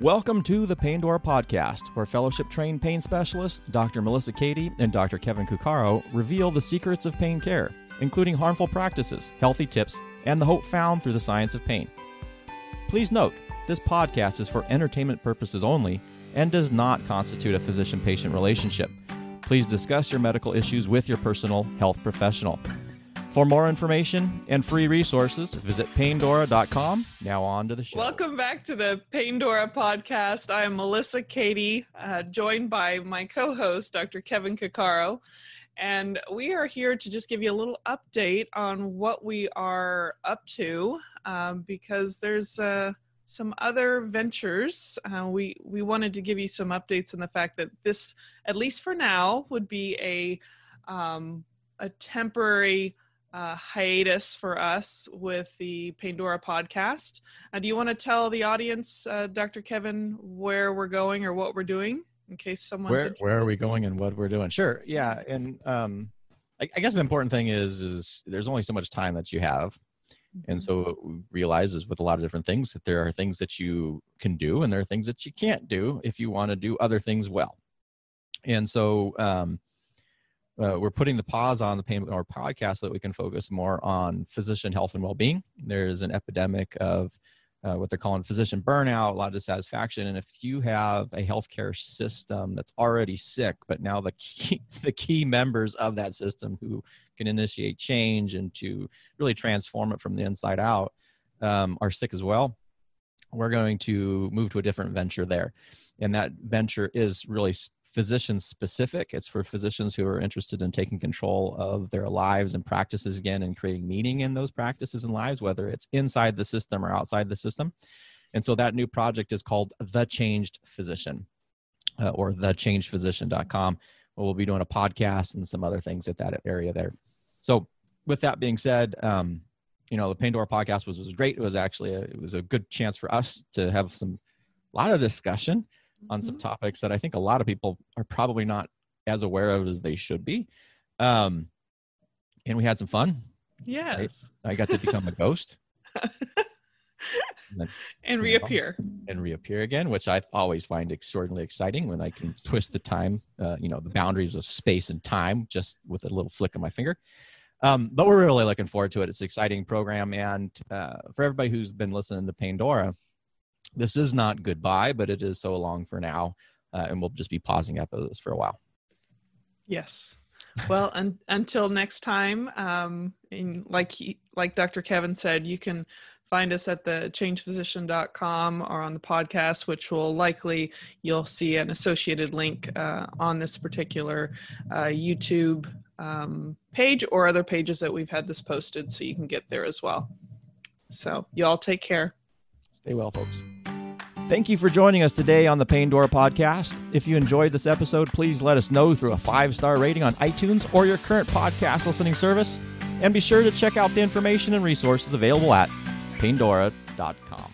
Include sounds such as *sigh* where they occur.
Welcome to the Paindora Podcast, where fellowship trained pain specialists Dr. Melissa Cady and Dr. Kevin Cuccaro reveal the secrets of pain care, including harmful practices, healthy tips, and the hope found through the science of pain. Please note, this podcast is for entertainment purposes only and does not constitute a physician patient relationship. Please discuss your medical issues with your personal health professional. For more information and free resources, visit paindora.com. Now on to the show. Welcome back to the Paindora podcast. I am Melissa Cady, uh, joined by my co-host, Dr. Kevin Cuccaro. And we are here to just give you a little update on what we are up to um, because there's uh, some other ventures. Uh, we, we wanted to give you some updates on the fact that this, at least for now, would be a, um, a temporary uh, hiatus for us with the Paindora podcast. Uh, do you want to tell the audience, uh, Dr. Kevin, where we're going or what we're doing in case someone's where, interested? where are we going and what we're doing? Sure. Yeah. And um, I, I guess the important thing is, is there's only so much time that you have. And so what we realize is with a lot of different things that there are things that you can do and there are things that you can't do if you want to do other things well. And so um, uh, we're putting the pause on the Paindora podcast so that we can focus more on physician health and well-being. There's an epidemic of uh, what they're calling physician burnout, a lot of dissatisfaction, and if you have a healthcare system that's already sick, but now the key *laughs* the key members of that system who can initiate change and to really transform it from the inside out um, are sick as well, we're going to move to a different venture there, and that venture is really physician specific. It's for physicians who are interested in taking control of their lives and practices again and creating meaning in those practices and lives, whether it's inside the system or outside the system. And so that new project is called The Changed Physician uh, or thechangedphysician.com. We'll be doing a podcast and some other things at that area there. So, with that being said, um, you know, the Paindora podcast was, was great. It was actually a, it was a good chance for us to have some a lot of discussion on some Mhm. topics that I think a lot of people are probably not as aware of as they should be. Um, and we had some fun. Yes. I got to become a ghost *laughs* then, and you know. reappear. and reappear again, which I always find extraordinarily exciting when I can twist the time, uh, you know, the boundaries of space and time just with a little flick of my finger. Um, but we're really looking forward to it. It's an exciting program. And uh, for everybody who's been listening to Paindora, this is not goodbye, but it is so long for now. Uh, and we'll just be pausing episodes for a while. Yes. Well, un- until next time, um, and like he, like Dr. Kevin said, you can find us at the changephysician.com or on the podcast, which will likely you'll see an associated link uh, on this particular uh, YouTube um, page or other pages that we've had this posted, so you can get there as well. So you all take care. Stay well, folks. Thank you for joining us today on the Paindora podcast. If you enjoyed this episode, please let us know through a five star rating on iTunes or your current podcast listening service. And be sure to check out the information and resources available at paindora.com.